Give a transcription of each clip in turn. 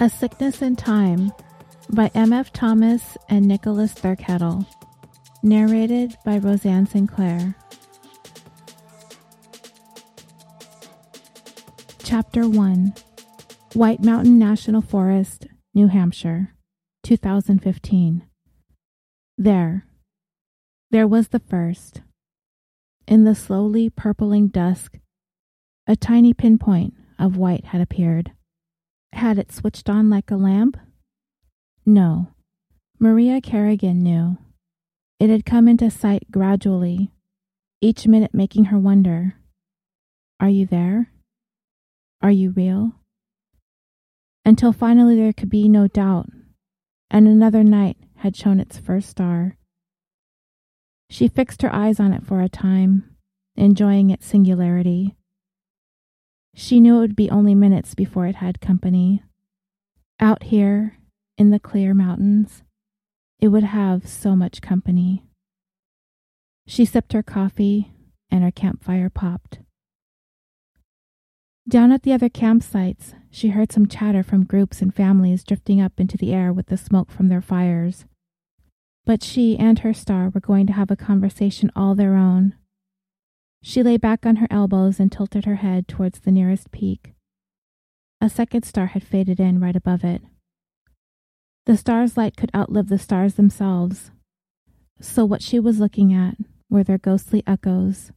A Sickness in Time by M.F. Thomas and Nicholas Thurkettle. Narrated by Roseanne Sinclair. Chapter 1 White Mountain National Forest, New Hampshire, 2015. There. There was the first. In the slowly purpling dusk, a tiny pinpoint of white had appeared. Had it switched on like a lamp? No. Maria Kerrigan knew. It had come into sight gradually, each minute making her wonder Are you there? Are you real? Until finally there could be no doubt, and another night had shown its first star. She fixed her eyes on it for a time, enjoying its singularity. She knew it would be only minutes before it had company. Out here, in the clear mountains, it would have so much company. She sipped her coffee, and her campfire popped. Down at the other campsites, she heard some chatter from groups and families drifting up into the air with the smoke from their fires. But she and her star were going to have a conversation all their own. She lay back on her elbows and tilted her head towards the nearest peak. A second star had faded in right above it. The star's light could outlive the stars themselves, so what she was looking at were their ghostly echoes.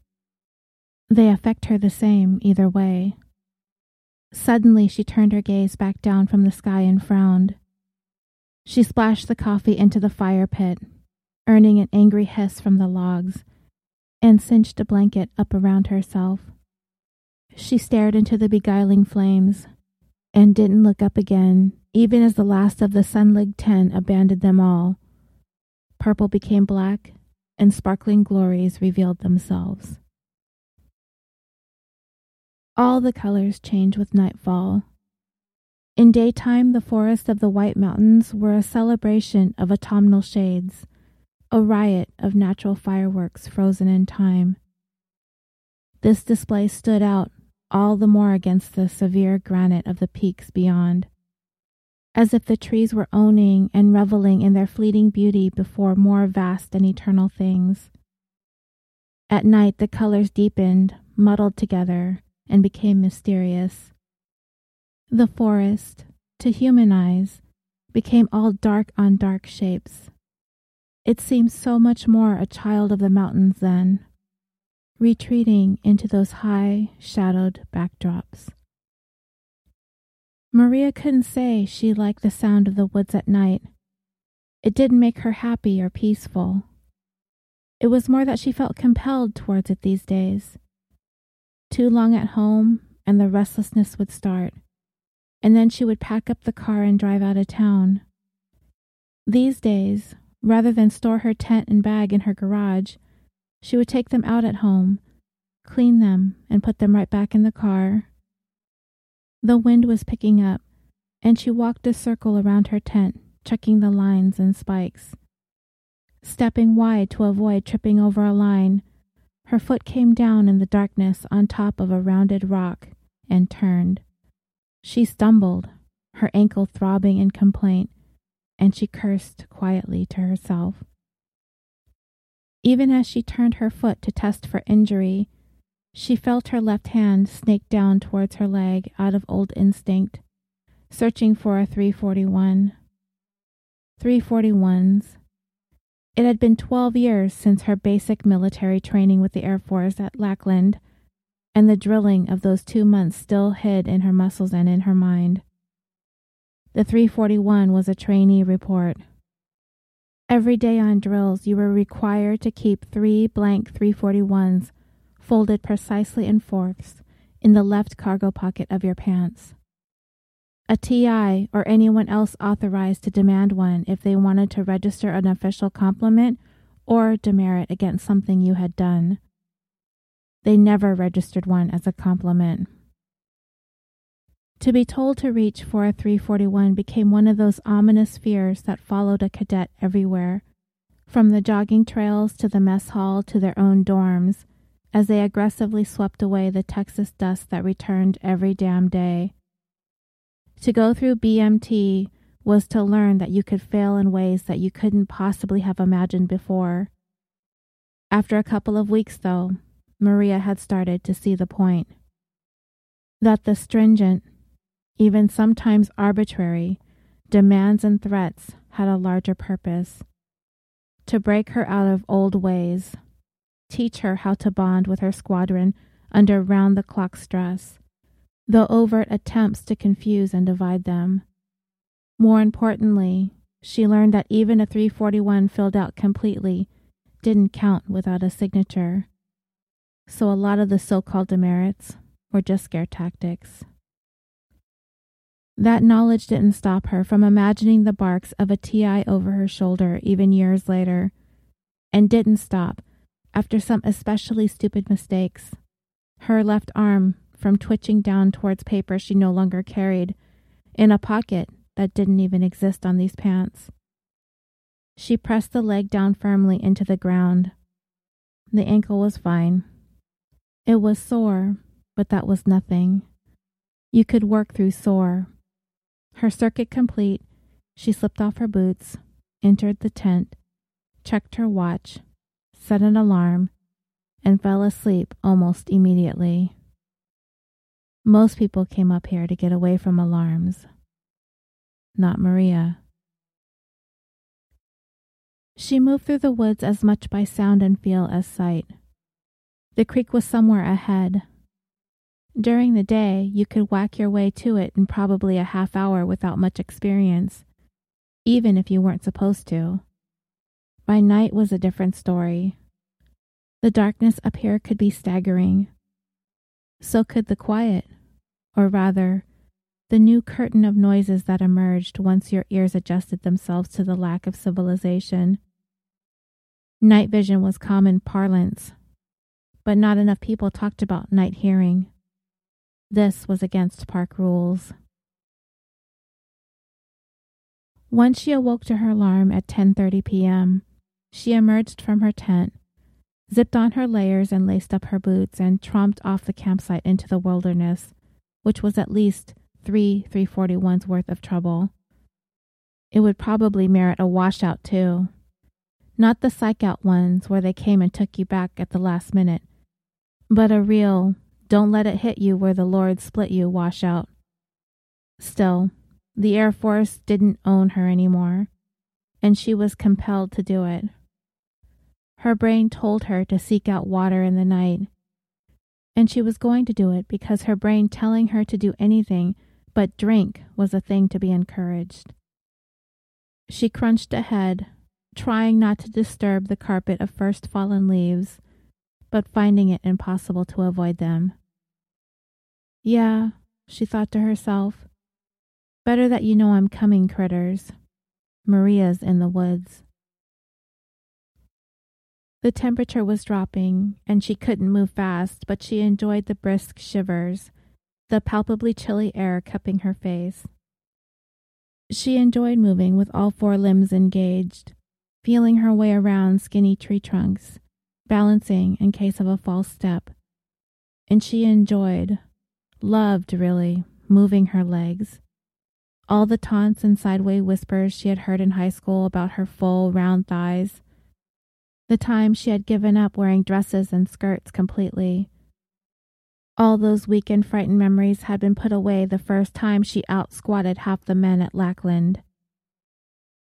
They affect her the same either way. Suddenly she turned her gaze back down from the sky and frowned. She splashed the coffee into the fire pit, earning an angry hiss from the logs and cinched a blanket up around herself. She stared into the beguiling flames and didn't look up again, even as the last of the Sunlig Ten abandoned them all. Purple became black, and sparkling glories revealed themselves. All the colors change with nightfall. In daytime, the forests of the White Mountains were a celebration of autumnal shades a riot of natural fireworks frozen in time. This display stood out all the more against the severe granite of the peaks beyond, as if the trees were owning and reveling in their fleeting beauty before more vast and eternal things. At night, the colors deepened, muddled together, and became mysterious. The forest, to human eyes, became all dark on dark shapes, it seemed so much more a child of the mountains then, retreating into those high, shadowed backdrops. Maria couldn't say she liked the sound of the woods at night. It didn't make her happy or peaceful. It was more that she felt compelled towards it these days. Too long at home, and the restlessness would start, and then she would pack up the car and drive out of town. These days, Rather than store her tent and bag in her garage, she would take them out at home, clean them, and put them right back in the car. The wind was picking up, and she walked a circle around her tent, checking the lines and spikes. Stepping wide to avoid tripping over a line, her foot came down in the darkness on top of a rounded rock and turned. She stumbled, her ankle throbbing in complaint, and she cursed quietly to herself. Even as she turned her foot to test for injury, she felt her left hand snake down towards her leg out of old instinct, searching for a 341. 341s. It had been 12 years since her basic military training with the Air Force at Lackland, and the drilling of those two months still hid in her muscles and in her mind. The 341 was a trainee report. Every day on drills, you were required to keep three blank 341s folded precisely in fourths in the left cargo pocket of your pants. A TI or anyone else authorized to demand one if they wanted to register an official compliment or demerit against something you had done. They never registered one as a compliment. To be told to reach for a 341 became one of those ominous fears that followed a cadet everywhere, from the jogging trails to the mess hall to their own dorms, as they aggressively swept away the Texas dust that returned every damn day. To go through BMT was to learn that you could fail in ways that you couldn't possibly have imagined before. After a couple of weeks, though, Maria had started to see the point. That the stringent, even sometimes arbitrary, demands and threats had a larger purpose to break her out of old ways, teach her how to bond with her squadron under round the clock stress, the overt attempts to confuse and divide them. More importantly, she learned that even a 341 filled out completely didn't count without a signature. So a lot of the so called demerits were just scare tactics. That knowledge didn't stop her from imagining the barks of a TI over her shoulder even years later, and didn't stop after some especially stupid mistakes. Her left arm from twitching down towards paper she no longer carried in a pocket that didn't even exist on these pants. She pressed the leg down firmly into the ground. The ankle was fine. It was sore, but that was nothing. You could work through sore. Her circuit complete, she slipped off her boots, entered the tent, checked her watch, set an alarm, and fell asleep almost immediately. Most people came up here to get away from alarms. Not Maria. She moved through the woods as much by sound and feel as sight. The creek was somewhere ahead. During the day, you could whack your way to it in probably a half hour without much experience, even if you weren't supposed to. By night was a different story. The darkness up here could be staggering. So could the quiet, or rather, the new curtain of noises that emerged once your ears adjusted themselves to the lack of civilization. Night vision was common parlance, but not enough people talked about night hearing. This was against park rules. Once she awoke to her alarm at 10:30 p.m., she emerged from her tent zipped on her layers and laced up her boots, and tromped off the campsite into the wilderness, which was at least three 341's worth of trouble. It would probably merit a washout, too. Not the psych out ones where they came and took you back at the last minute, but a real, don't let it hit you where the Lord split you wash out. Still, the Air Force didn't own her anymore, and she was compelled to do it. Her brain told her to seek out water in the night. And she was going to do it because her brain telling her to do anything but drink was a thing to be encouraged. She crunched ahead, trying not to disturb the carpet of first fallen leaves, but finding it impossible to avoid them. Yeah, she thought to herself. Better that you know I'm coming, critters. Maria's in the woods. The temperature was dropping, and she couldn't move fast, but she enjoyed the brisk shivers, the palpably chilly air cupping her face. She enjoyed moving with all four limbs engaged, feeling her way around skinny tree trunks, balancing in case of a false step. And she enjoyed, loved really, moving her legs. All the taunts and sideway whispers she had heard in high school about her full, round thighs the time she had given up wearing dresses and skirts completely. All those weak and frightened memories had been put away the first time she out squatted half the men at Lackland.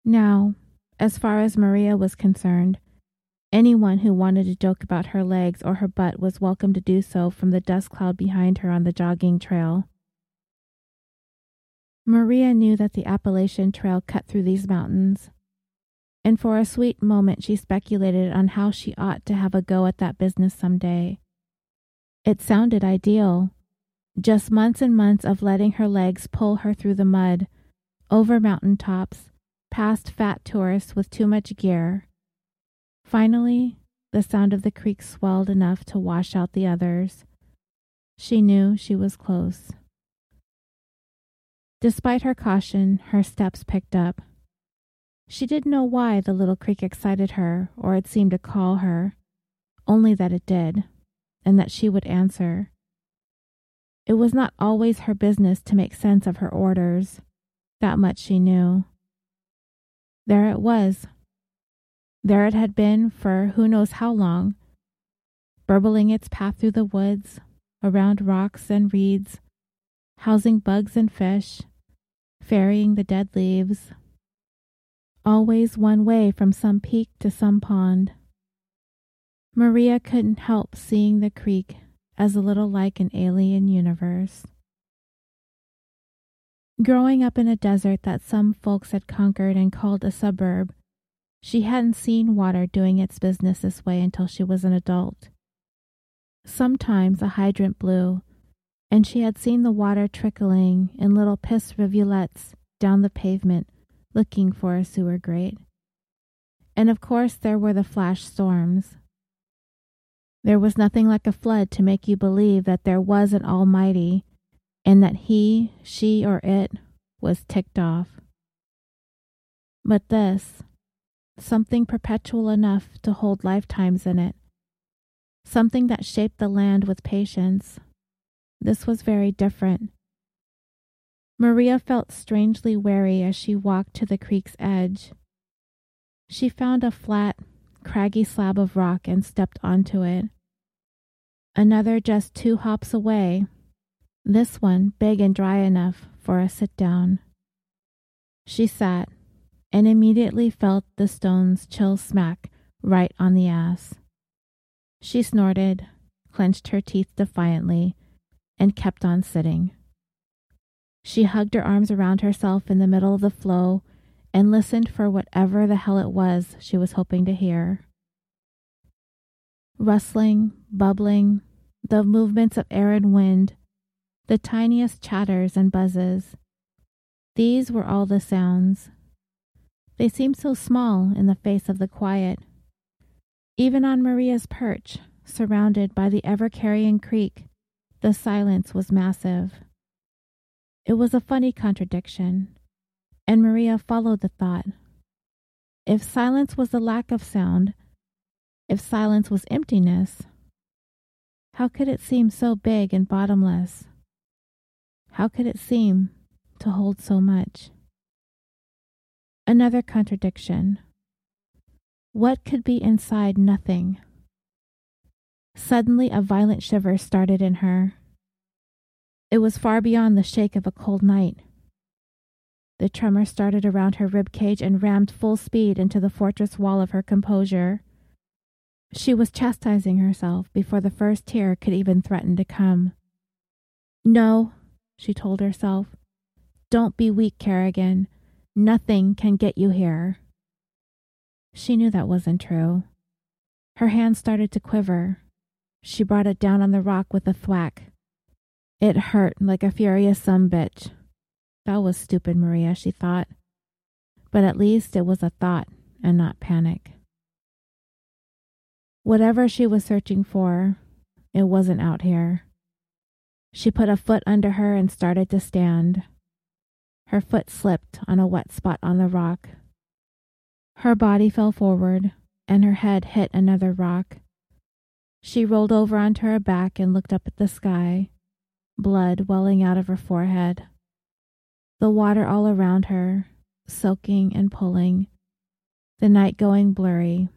Now, as far as Maria was concerned, anyone who wanted to joke about her legs or her butt was welcome to do so from the dust cloud behind her on the jogging trail. Maria knew that the Appalachian Trail cut through these mountains and for a sweet moment she speculated on how she ought to have a go at that business some day. It sounded ideal. Just months and months of letting her legs pull her through the mud, over mountain tops, past fat tourists with too much gear. Finally, the sound of the creek swelled enough to wash out the others. She knew she was close. Despite her caution, her steps picked up. She didn't know why the little creek excited her or it seemed to call her, only that it did, and that she would answer. It was not always her business to make sense of her orders. That much she knew. There it was. There it had been for who knows how long, burbling its path through the woods, around rocks and reeds, housing bugs and fish, ferrying the dead leaves. Always one way from some peak to some pond. Maria couldn't help seeing the creek as a little like an alien universe. Growing up in a desert that some folks had conquered and called a suburb, she hadn't seen water doing its business this way until she was an adult. Sometimes a hydrant blew, and she had seen the water trickling in little piss rivulets down the pavement looking for a sewer grate. And of course, there were the flash storms. There was nothing like a flood to make you believe that there was an Almighty and that he, she, or it was ticked off. But this, something perpetual enough to hold lifetimes in it, something that shaped the land with patience, this was very different. Maria felt strangely wary as she walked to the creek's edge. She found a flat, craggy slab of rock and stepped onto it. Another just two hops away this one big and dry enough for a sit down. She sat and immediately felt the stone's chill smack right on the ass. She snorted, clenched her teeth defiantly, and kept on sitting. She hugged her arms around herself in the middle of the flow and listened for whatever the hell it was she was hoping to hear. Rustling, bubbling, the movements of air and wind the tiniest chatters and buzzes. These were all the sounds. They seemed so small in the face of the quiet. Even on Maria's perch, surrounded by the ever carrying creek, the silence was massive. It was a funny contradiction, and Maria followed the thought. If silence was the lack of sound, if silence was emptiness, how could it seem so big and bottomless? How could it seem to hold so much? Another contradiction. What could be inside nothing? Suddenly, a violent shiver started in her. It was far beyond the shake of a cold night. The tremor started around her rib cage and rammed full speed into the fortress wall of her composure. She was chastising herself before the first tear could even threaten to come. No, she told herself. Don't be weak, Kerrigan. Nothing can get you here. She knew that wasn't true. Her hand started to quiver. She brought it down on the rock with a thwack. It hurt like a furious some bitch. That was stupid, Maria, she thought. But at least it was a thought and not panic. Whatever she was searching for, it wasn't out here. She put a foot under her and started to stand. Her foot slipped on a wet spot on the rock. Her body fell forward, and her head hit another rock. She rolled over onto her back and looked up at the sky, blood welling out of her forehead. The water all around her, soaking and pulling, the night going blurry.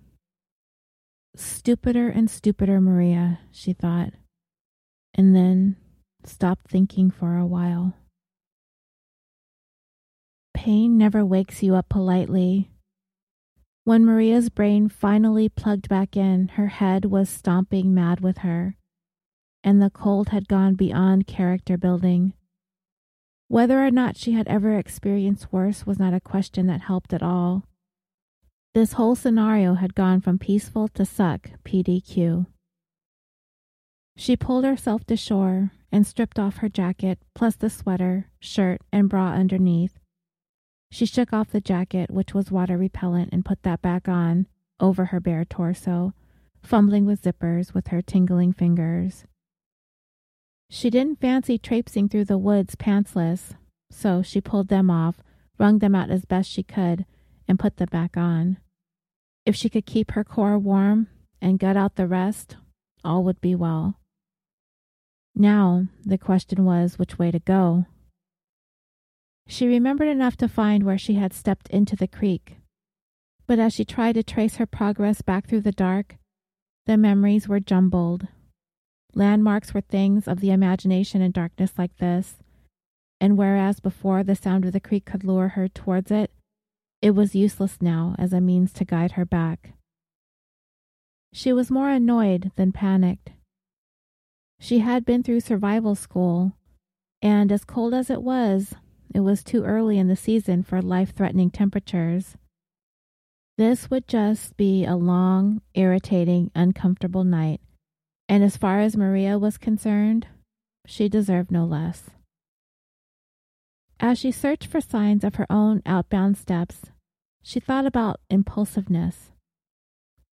Stupider and stupider Maria, she thought. And then stopped thinking for a while. Pain never wakes you up politely. When Maria's brain finally plugged back in, her head was stomping mad with her, and the cold had gone beyond character building. Whether or not she had ever experienced worse was not a question that helped at all. This whole scenario had gone from peaceful to suck PDQ. She pulled herself to shore and stripped off her jacket, plus the sweater, shirt, and bra underneath. She shook off the jacket, which was water repellent, and put that back on over her bare torso, fumbling with zippers with her tingling fingers. She didn't fancy traipsing through the woods pantsless, so she pulled them off, wrung them out as best she could, and put them back on. If she could keep her core warm and gut out the rest, all would be well. Now the question was which way to go. She remembered enough to find where she had stepped into the creek, but as she tried to trace her progress back through the dark, the memories were jumbled. Landmarks were things of the imagination in darkness like this, and whereas before the sound of the creek could lure her towards it, it was useless now as a means to guide her back. She was more annoyed than panicked. She had been through survival school, and as cold as it was, it was too early in the season for life threatening temperatures. This would just be a long, irritating, uncomfortable night, and as far as Maria was concerned, she deserved no less. As she searched for signs of her own outbound steps, she thought about impulsiveness.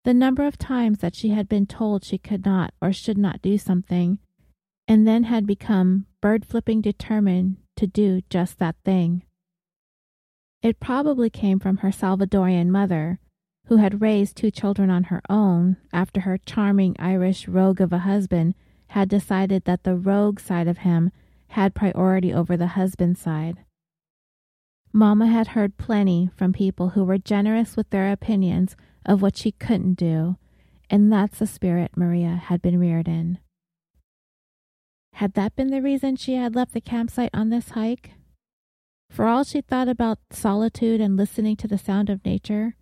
The number of times that she had been told she could not or should not do something, and then had become bird flipping determined to do just that thing. It probably came from her Salvadorian mother, who had raised two children on her own after her charming Irish rogue of a husband had decided that the rogue side of him had priority over the husband side. Mamma had heard plenty from people who were generous with their opinions of what she couldn't do, and that's the spirit Maria had been reared in. Had that been the reason she had left the campsite on this hike? For all she thought about solitude and listening to the sound of nature,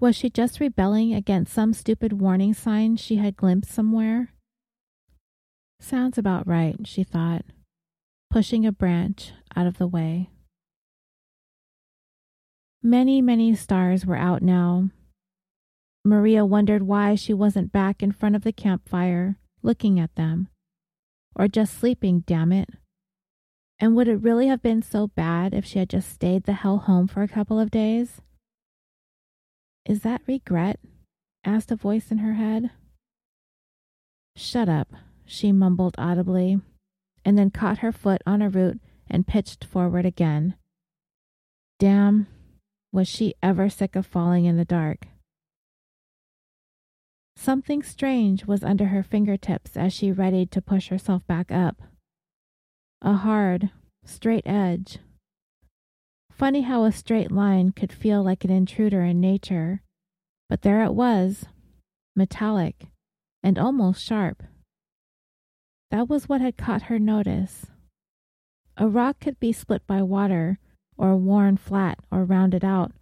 was she just rebelling against some stupid warning sign she had glimpsed somewhere? Sounds about right, she thought, pushing a branch out of the way. Many, many stars were out now, Maria wondered why she wasn't back in front of the campfire looking at them. Or just sleeping, damn it. And would it really have been so bad if she had just stayed the hell home for a couple of days? Is that regret? asked a voice in her head. Shut up, she mumbled audibly, and then caught her foot on a root and pitched forward again. Damn, was she ever sick of falling in the dark? Something strange was under her fingertips as she readied to push herself back up. A hard, straight edge. Funny how a straight line could feel like an intruder in nature, but there it was, metallic and almost sharp. That was what had caught her notice. A rock could be split by water, or worn flat, or rounded out,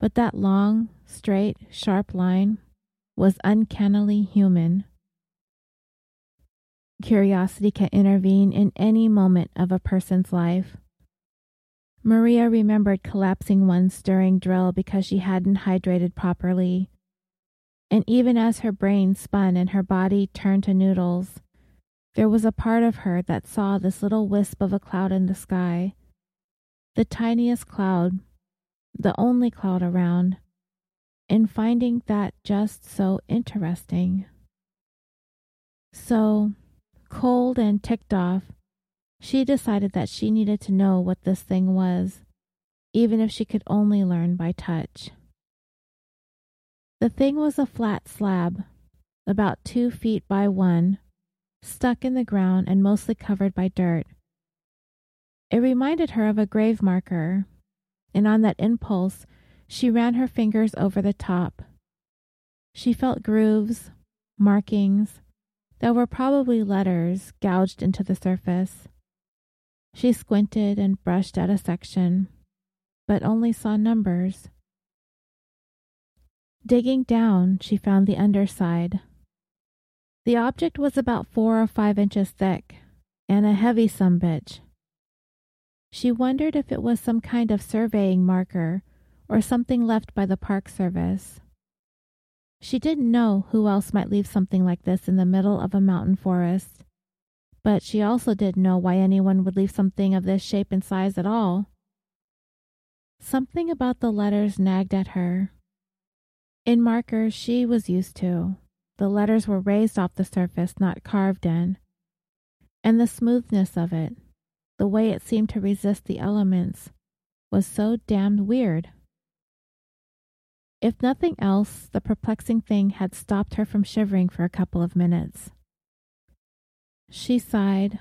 but that long, straight, sharp line was uncannily human. Curiosity can intervene in any moment of a person's life. Maria remembered collapsing once during drill because she hadn't hydrated properly. And even as her brain spun and her body turned to noodles, there was a part of her that saw this little wisp of a cloud in the sky. The tiniest cloud, the only cloud around, in finding that just so interesting. So, cold and ticked off, she decided that she needed to know what this thing was, even if she could only learn by touch. The thing was a flat slab, about two feet by one, stuck in the ground and mostly covered by dirt. It reminded her of a grave marker, and on that impulse, she ran her fingers over the top. She felt grooves, markings, that were probably letters gouged into the surface. She squinted and brushed at a section, but only saw numbers. Digging down, she found the underside. The object was about four or five inches thick, and a heavy some bitch. She wondered if it was some kind of surveying marker or something left by the Park Service. She didn't know who else might leave something like this in the middle of a mountain forest, but she also didn't know why anyone would leave something of this shape and size at all. Something about the letters nagged at her. In markers she was used to, the letters were raised off the surface, not carved in. And the smoothness of it, the way it seemed to resist the elements, was so damned weird. If nothing else, the perplexing thing had stopped her from shivering for a couple of minutes. She sighed,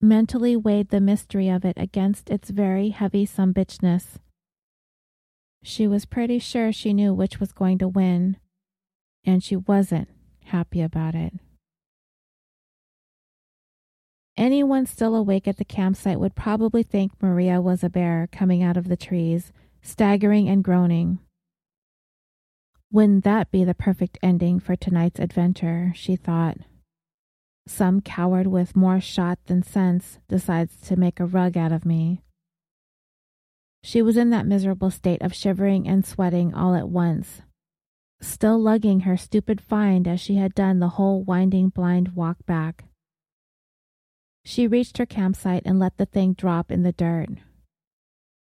mentally weighed the mystery of it against its very heavy some bitchness. She was pretty sure she knew which was going to win, and she wasn't happy about it. Anyone still awake at the campsite would probably think Maria was a bear coming out of the trees, staggering and groaning. Wouldn't that be the perfect ending for tonight's adventure? she thought. Some coward with more shot than sense decides to make a rug out of me. She was in that miserable state of shivering and sweating all at once, still lugging her stupid find as she had done the whole winding blind walk back. She reached her campsite and let the thing drop in the dirt.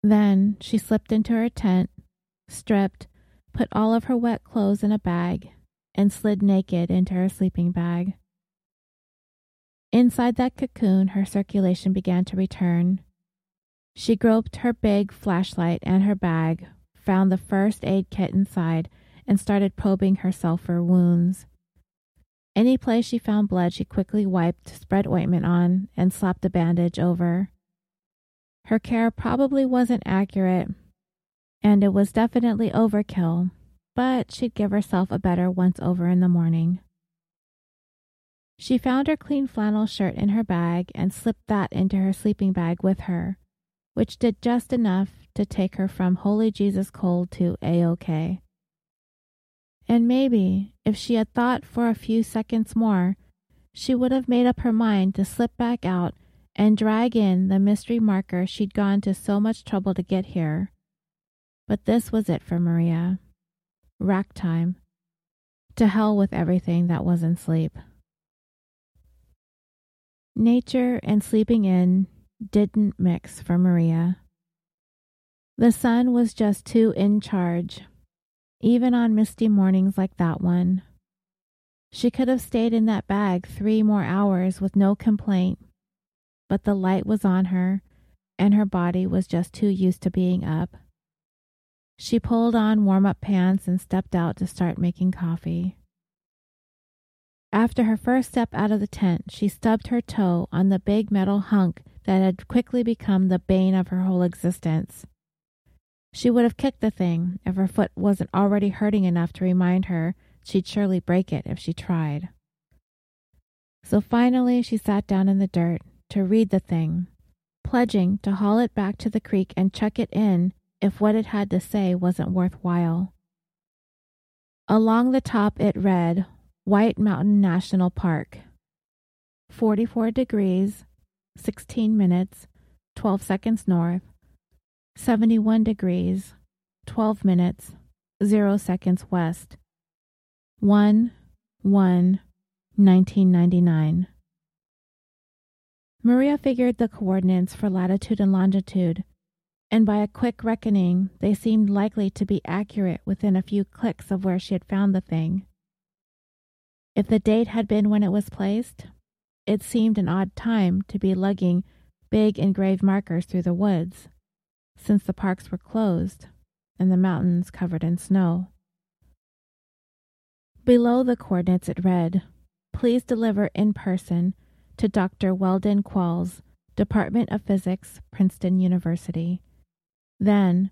Then she slipped into her tent, stripped, put all of her wet clothes in a bag, and slid naked into her sleeping bag. Inside that cocoon, her circulation began to return. She groped her big flashlight and her bag, found the first aid kit inside, and started probing herself for wounds. Any place she found blood, she quickly wiped, spread ointment on, and slapped a bandage over. Her care probably wasn't accurate, and it was definitely overkill, but she'd give herself a better once over in the morning. She found her clean flannel shirt in her bag and slipped that into her sleeping bag with her, which did just enough to take her from Holy Jesus cold to A-OK. And maybe, if she had thought for a few seconds more, she would have made up her mind to slip back out and drag in the mystery marker she'd gone to so much trouble to get here. But this was it for Maria. Rack time. To hell with everything that wasn't sleep. Nature and sleeping in didn't mix for Maria. The sun was just too in charge even on misty mornings like that one. She could have stayed in that bag three more hours with no complaint, but the light was on her, and her body was just too used to being up. She pulled on warm up pants and stepped out to start making coffee. After her first step out of the tent, she stubbed her toe on the big metal hunk that had quickly become the bane of her whole existence. She would have kicked the thing if her foot wasn't already hurting enough to remind her she'd surely break it if she tried. So finally, she sat down in the dirt to read the thing, pledging to haul it back to the creek and chuck it in if what it had to say wasn't worthwhile. Along the top, it read White Mountain National Park, 44 degrees, 16 minutes, 12 seconds north, 71 degrees, 12 minutes, 0 seconds west. 1 1 1999. Maria figured the coordinates for latitude and longitude, and by a quick reckoning, they seemed likely to be accurate within a few clicks of where she had found the thing. If the date had been when it was placed, it seemed an odd time to be lugging big engraved markers through the woods since the parks were closed and the mountains covered in snow. Below the coordinates it read, Please deliver in person to Dr. Weldon Qualls, Department of Physics, Princeton University. Then,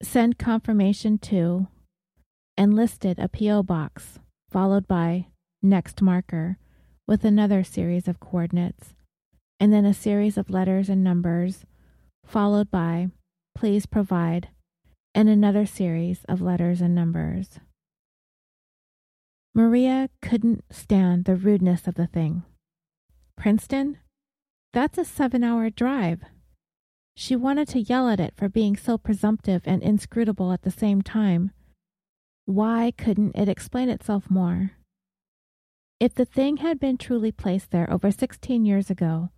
send confirmation to, and listed a P.O. box, followed by next marker, with another series of coordinates, and then a series of letters and numbers, followed by please provide, and another series of letters and numbers. Maria couldn't stand the rudeness of the thing. Princeton? That's a seven hour drive. She wanted to yell at it for being so presumptive and inscrutable at the same time. Why couldn't it explain itself more? If the thing had been truly placed there over 16 years ago,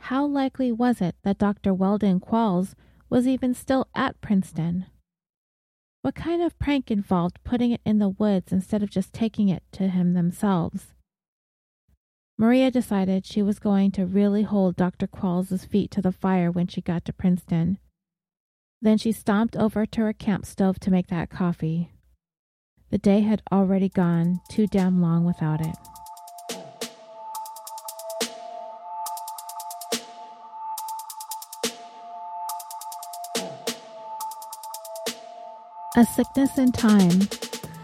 how likely was it that Dr. Weldon Qualls was even still at Princeton. What kind of prank involved putting it in the woods instead of just taking it to him themselves? Maria decided she was going to really hold Dr. Qualls' feet to the fire when she got to Princeton. Then she stomped over to her camp stove to make that coffee. The day had already gone too damn long without it. A Sickness in Time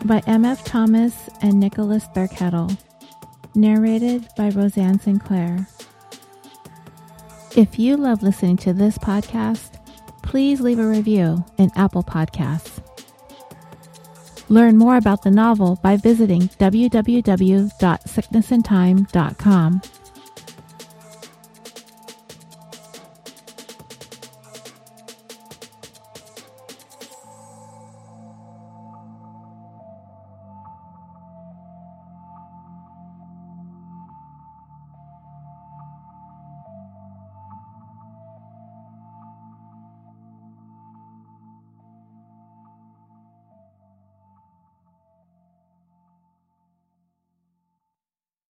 by M.F. Thomas and Nicholas Thurkettle. Narrated by Roseanne Sinclair. If you love listening to this podcast, please leave a review in Apple Podcasts. Learn more about the novel by visiting www.sicknessintime.com.